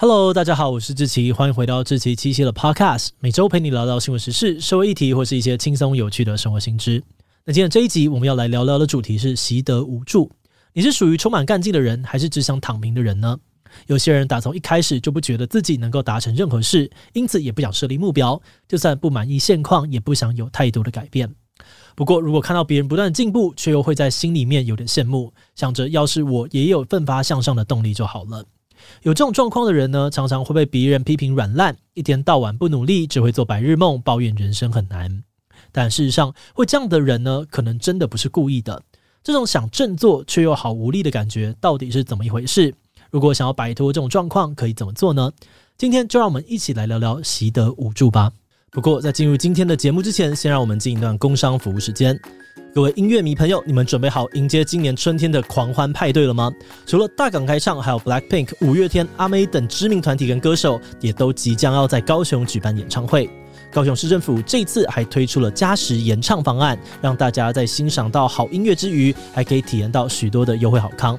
Hello，大家好，我是志奇，欢迎回到志奇七七的 Podcast，每周陪你聊聊新闻时事、社会议题或是一些轻松有趣的生活新知。那今天这一集我们要来聊聊的主题是习得无助。你是属于充满干劲的人，还是只想躺平的人呢？有些人打从一开始就不觉得自己能够达成任何事，因此也不想设立目标，就算不满意现况，也不想有太多的改变。不过，如果看到别人不断进步，却又会在心里面有点羡慕，想着要是我也有奋发向上的动力就好了。有这种状况的人呢，常常会被别人批评软烂，一天到晚不努力，只会做白日梦，抱怨人生很难。但事实上，会这样的人呢，可能真的不是故意的。这种想振作却又好无力的感觉，到底是怎么一回事？如果想要摆脱这种状况，可以怎么做呢？今天就让我们一起来聊聊习得无助吧。不过，在进入今天的节目之前，先让我们进一段工商服务时间。各位音乐迷朋友，你们准备好迎接今年春天的狂欢派对了吗？除了大港开唱，还有 Blackpink、五月天、阿妹等知名团体跟歌手，也都即将要在高雄举办演唱会。高雄市政府这次还推出了加时延唱方案，让大家在欣赏到好音乐之余，还可以体验到许多的优惠好康。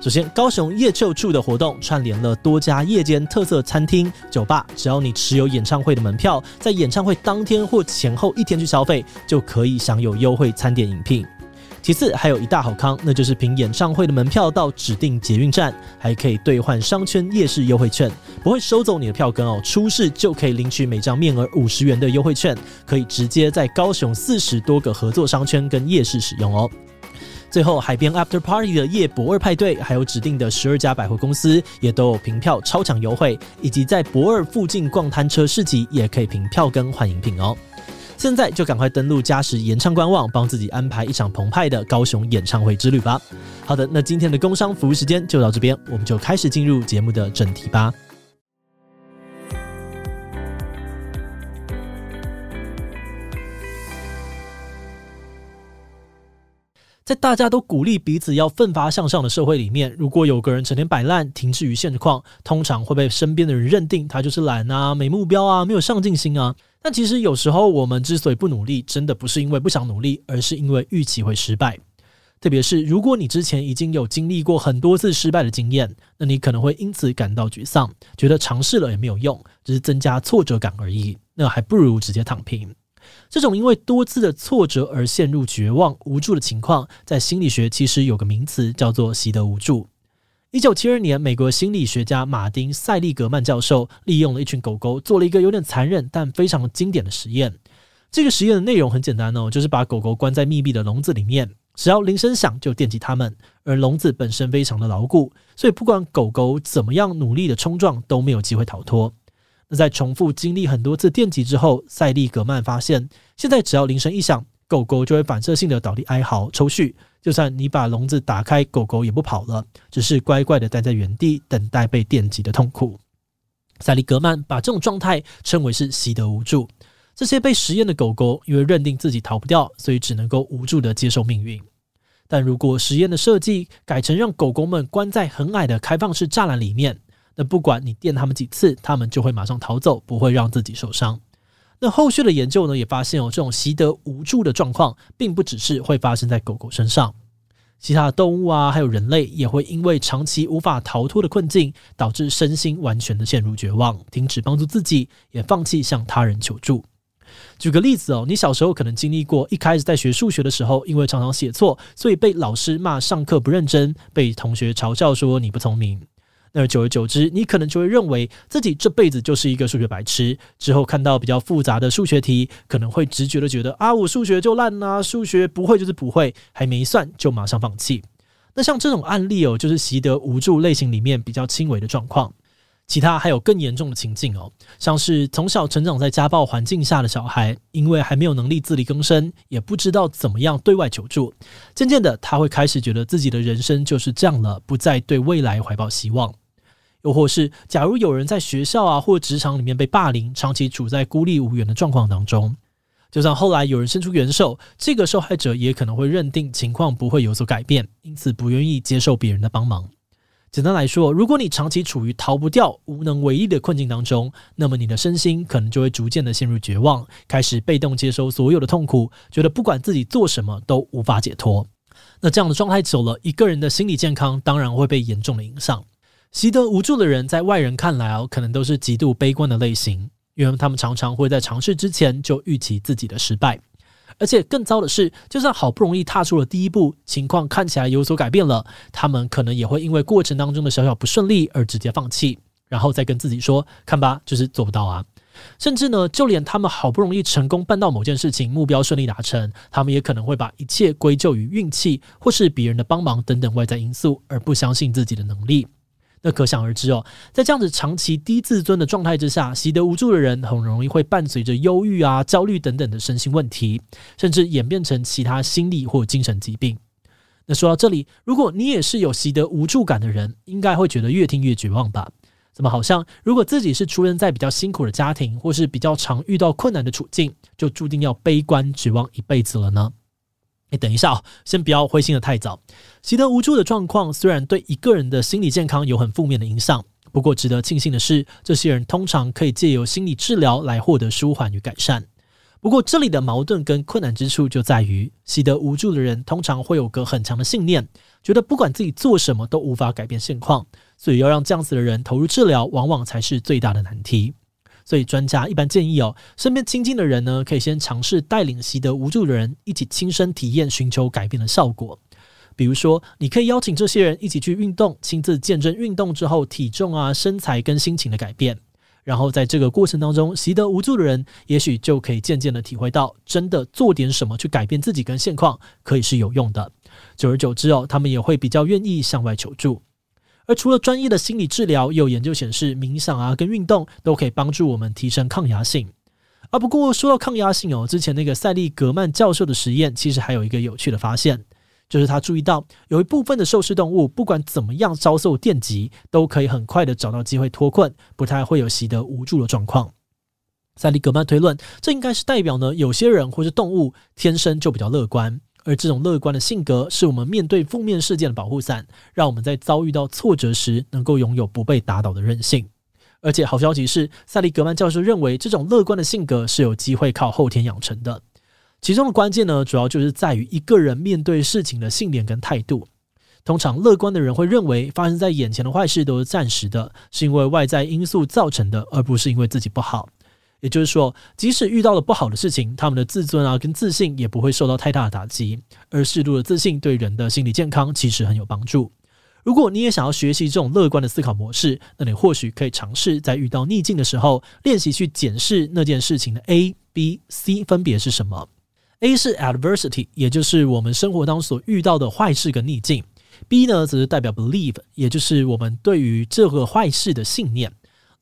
首先，高雄夜秀处的活动串联了多家夜间特色餐厅、酒吧，只要你持有演唱会的门票，在演唱会当天或前后一天去消费，就可以享有优惠餐点饮品。其次，还有一大好康，那就是凭演唱会的门票到指定捷运站，还可以兑换商圈夜市优惠券，不会收走你的票根哦，出示就可以领取每张面额五十元的优惠券，可以直接在高雄四十多个合作商圈跟夜市使用哦。最后，海边 After Party 的夜博二派对，还有指定的十二家百货公司也都有凭票超强优惠，以及在博二附近逛摊车市集也可以凭票跟换饮品哦。现在就赶快登录嘉实演唱官网，帮自己安排一场澎湃的高雄演唱会之旅吧。好的，那今天的工商服务时间就到这边，我们就开始进入节目的正题吧。在大家都鼓励彼此要奋发向上的社会里面，如果有个人整天摆烂、停滞于现况，通常会被身边的人认定他就是懒啊、没目标啊、没有上进心啊。但其实有时候我们之所以不努力，真的不是因为不想努力，而是因为预期会失败。特别是如果你之前已经有经历过很多次失败的经验，那你可能会因此感到沮丧，觉得尝试了也没有用，只是增加挫折感而已。那还不如直接躺平。这种因为多次的挫折而陷入绝望无助的情况，在心理学其实有个名词叫做习得无助。一九七二年，美国心理学家马丁·塞利格曼教授利用了一群狗狗，做了一个有点残忍但非常经典的实验。这个实验的内容很简单哦，就是把狗狗关在密闭的笼子里面，只要铃声响就电击它们，而笼子本身非常的牢固，所以不管狗狗怎么样努力的冲撞，都没有机会逃脱。那在重复经历很多次电击之后，塞利格曼发现，现在只要铃声一响，狗狗就会反射性的倒地哀嚎抽搐。就算你把笼子打开，狗狗也不跑了，只是乖乖的待在原地，等待被电击的痛苦。塞利格曼把这种状态称为是习得无助。这些被实验的狗狗因为认定自己逃不掉，所以只能够无助的接受命运。但如果实验的设计改成让狗狗们关在很矮的开放式栅栏里面，那不管你电他们几次，他们就会马上逃走，不会让自己受伤。那后续的研究呢，也发现哦，这种习得无助的状况，并不只是会发生在狗狗身上，其他的动物啊，还有人类，也会因为长期无法逃脱的困境，导致身心完全的陷入绝望，停止帮助自己，也放弃向他人求助。举个例子哦，你小时候可能经历过，一开始在学数学的时候，因为常常写错，所以被老师骂上课不认真，被同学嘲笑说你不聪明。那久而久之，你可能就会认为自己这辈子就是一个数学白痴。之后看到比较复杂的数学题，可能会直觉的觉得啊，我数学就烂啊，数学不会就是不会，还没算就马上放弃。那像这种案例哦，就是习得无助类型里面比较轻微的状况。其他还有更严重的情境哦，像是从小成长在家暴环境下的小孩，因为还没有能力自力更生，也不知道怎么样对外求助，渐渐的他会开始觉得自己的人生就是这样了，不再对未来怀抱希望。又或是，假如有人在学校啊或职场里面被霸凌，长期处在孤立无援的状况当中，就算后来有人伸出援手，这个受害者也可能会认定情况不会有所改变，因此不愿意接受别人的帮忙。简单来说，如果你长期处于逃不掉、无能为力的困境当中，那么你的身心可能就会逐渐的陷入绝望，开始被动接收所有的痛苦，觉得不管自己做什么都无法解脱。那这样的状态久了，一个人的心理健康当然会被严重的影响。习得无助的人，在外人看来哦，可能都是极度悲观的类型，因为他们常常会在尝试之前就预期自己的失败。而且更糟的是，就算好不容易踏出了第一步，情况看起来有所改变了，他们可能也会因为过程当中的小小不顺利而直接放弃，然后再跟自己说：“看吧，就是做不到啊。”甚至呢，就连他们好不容易成功办到某件事情，目标顺利达成，他们也可能会把一切归咎于运气或是别人的帮忙等等外在因素，而不相信自己的能力。那可想而知哦，在这样子长期低自尊的状态之下，习得无助的人很容易会伴随着忧郁啊、焦虑等等的身心问题，甚至演变成其他心理或精神疾病。那说到这里，如果你也是有习得无助感的人，应该会觉得越听越绝望吧？怎么好像如果自己是出生在比较辛苦的家庭，或是比较常遇到困难的处境，就注定要悲观绝望一辈子了呢？哎，等一下哦，先不要灰心的太早。习得无助的状况虽然对一个人的心理健康有很负面的影响，不过值得庆幸的是，这些人通常可以借由心理治疗来获得舒缓与改善。不过这里的矛盾跟困难之处就在于，习得无助的人通常会有个很强的信念，觉得不管自己做什么都无法改变现况，所以要让这样子的人投入治疗，往往才是最大的难题。所以专家一般建议哦，身边亲近的人呢，可以先尝试带领习得无助的人一起亲身体验寻求改变的效果。比如说，你可以邀请这些人一起去运动，亲自见证运动之后体重啊、身材跟心情的改变。然后在这个过程当中，习得无助的人也许就可以渐渐的体会到，真的做点什么去改变自己跟现况，可以是有用的。久而久之哦，他们也会比较愿意向外求助。而除了专业的心理治疗，有研究显示，冥想啊跟运动都可以帮助我们提升抗压性。啊，不过说到抗压性哦，之前那个塞利格曼教授的实验，其实还有一个有趣的发现，就是他注意到有一部分的受试动物，不管怎么样遭受电击，都可以很快的找到机会脱困，不太会有习得无助的状况。塞利格曼推论，这应该是代表呢，有些人或是动物天生就比较乐观。而这种乐观的性格，是我们面对负面事件的保护伞，让我们在遭遇到挫折时，能够拥有不被打倒的韧性。而且好消息是，萨利格曼教授认为，这种乐观的性格是有机会靠后天养成的。其中的关键呢，主要就是在于一个人面对事情的信念跟态度。通常乐观的人会认为，发生在眼前的坏事都是暂时的，是因为外在因素造成的，而不是因为自己不好。也就是说，即使遇到了不好的事情，他们的自尊啊跟自信也不会受到太大的打击。而适度的自信对人的心理健康其实很有帮助。如果你也想要学习这种乐观的思考模式，那你或许可以尝试在遇到逆境的时候，练习去检视那件事情的 A、B、C 分别是什么。A 是 adversity，也就是我们生活当中所遇到的坏事跟逆境。B 呢，则是代表 believe，也就是我们对于这个坏事的信念。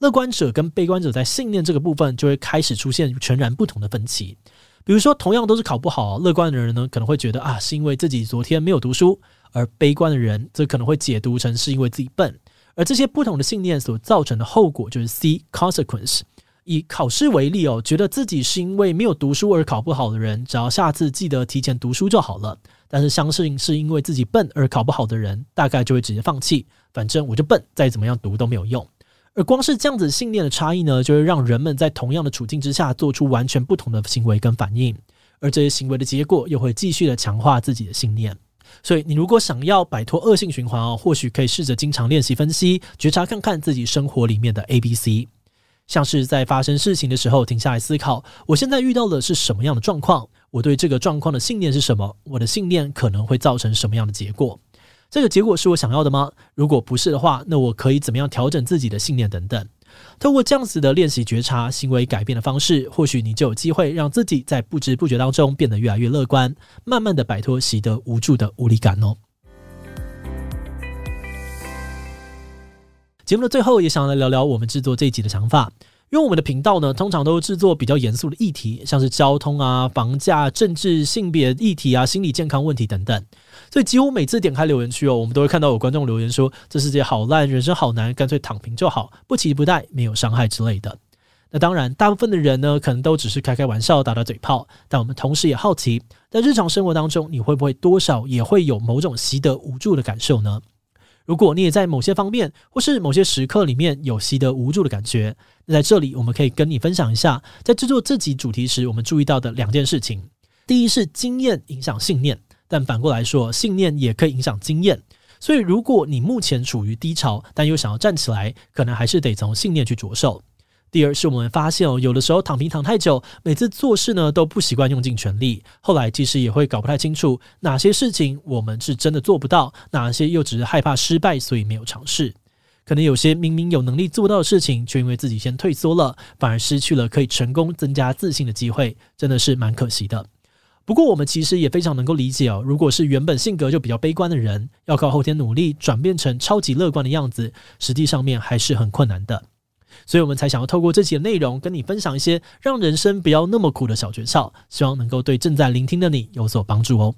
乐观者跟悲观者在信念这个部分就会开始出现全然不同的分歧。比如说，同样都是考不好，乐观的人呢可能会觉得啊是因为自己昨天没有读书，而悲观的人则可能会解读成是因为自己笨。而这些不同的信念所造成的后果就是 C consequence。以考试为例哦，觉得自己是因为没有读书而考不好的人，只要下次记得提前读书就好了。但是相信是因为自己笨而考不好的人，大概就会直接放弃，反正我就笨，再怎么样读都没有用。而光是这样子信念的差异呢，就会让人们在同样的处境之下做出完全不同的行为跟反应，而这些行为的结果又会继续的强化自己的信念。所以，你如果想要摆脱恶性循环哦，或许可以试着经常练习分析、觉察，看看自己生活里面的 A、B、C，像是在发生事情的时候停下来思考：我现在遇到的是什么样的状况？我对这个状况的信念是什么？我的信念可能会造成什么样的结果？这个结果是我想要的吗？如果不是的话，那我可以怎么样调整自己的信念等等。透过这样子的练习觉察、行为改变的方式，或许你就有机会让自己在不知不觉当中变得越来越乐观，慢慢的摆脱习得无助的无力感哦。节目的最后，也想来聊聊我们制作这一集的想法。因为我们的频道呢，通常都制作比较严肃的议题，像是交通啊、房价、政治、性别议题啊、心理健康问题等等。所以几乎每次点开留言区哦，我们都会看到有观众留言说：“这世界好烂，人生好难，干脆躺平就好，不期不待，没有伤害之类的。”那当然，大部分的人呢，可能都只是开开玩笑、打打嘴炮。但我们同时也好奇，在日常生活当中，你会不会多少也会有某种习得无助的感受呢？如果你也在某些方面或是某些时刻里面有习得无助的感觉，那在这里我们可以跟你分享一下，在制作这集主题时，我们注意到的两件事情。第一是经验影响信念，但反过来说，信念也可以影响经验。所以，如果你目前处于低潮，但又想要站起来，可能还是得从信念去着手。第二是我们发现哦，有的时候躺平躺太久，每次做事呢都不习惯用尽全力，后来其实也会搞不太清楚哪些事情我们是真的做不到，哪些又只是害怕失败，所以没有尝试。可能有些明明有能力做到的事情，却因为自己先退缩了，反而失去了可以成功增加自信的机会，真的是蛮可惜的。不过我们其实也非常能够理解哦，如果是原本性格就比较悲观的人，要靠后天努力转变成超级乐观的样子，实际上面还是很困难的。所以我们才想要透过这期的内容，跟你分享一些让人生不要那么苦的小诀窍，希望能够对正在聆听的你有所帮助哦。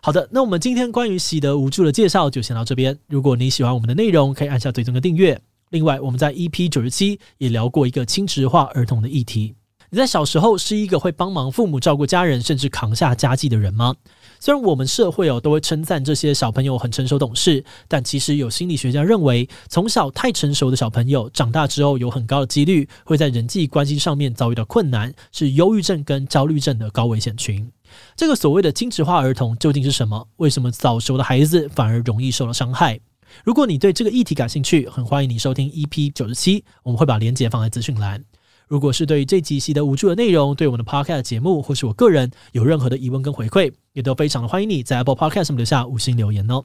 好的，那我们今天关于习得无助的介绍就先到这边。如果你喜欢我们的内容，可以按下追踪的订阅。另外，我们在 EP 九十七也聊过一个轻质化儿童的议题。你在小时候是一个会帮忙父母照顾家人，甚至扛下家计的人吗？虽然我们社会哦都会称赞这些小朋友很成熟懂事，但其实有心理学家认为，从小太成熟的小朋友长大之后有很高的几率会在人际关系上面遭遇到困难，是忧郁症跟焦虑症的高危险群。这个所谓的精致化儿童究竟是什么？为什么早熟的孩子反而容易受到伤害？如果你对这个议题感兴趣，很欢迎你收听 EP 九十七，我们会把链接放在资讯栏。如果是对于这集习得无助的内容，对我们的 Podcast 节目或是我个人有任何的疑问跟回馈，也都非常的欢迎你在 Apple Podcast 上面留下五星留言哦。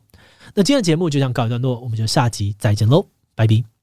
那今天的节目就这样告一段落，我们就下集再见喽，拜拜。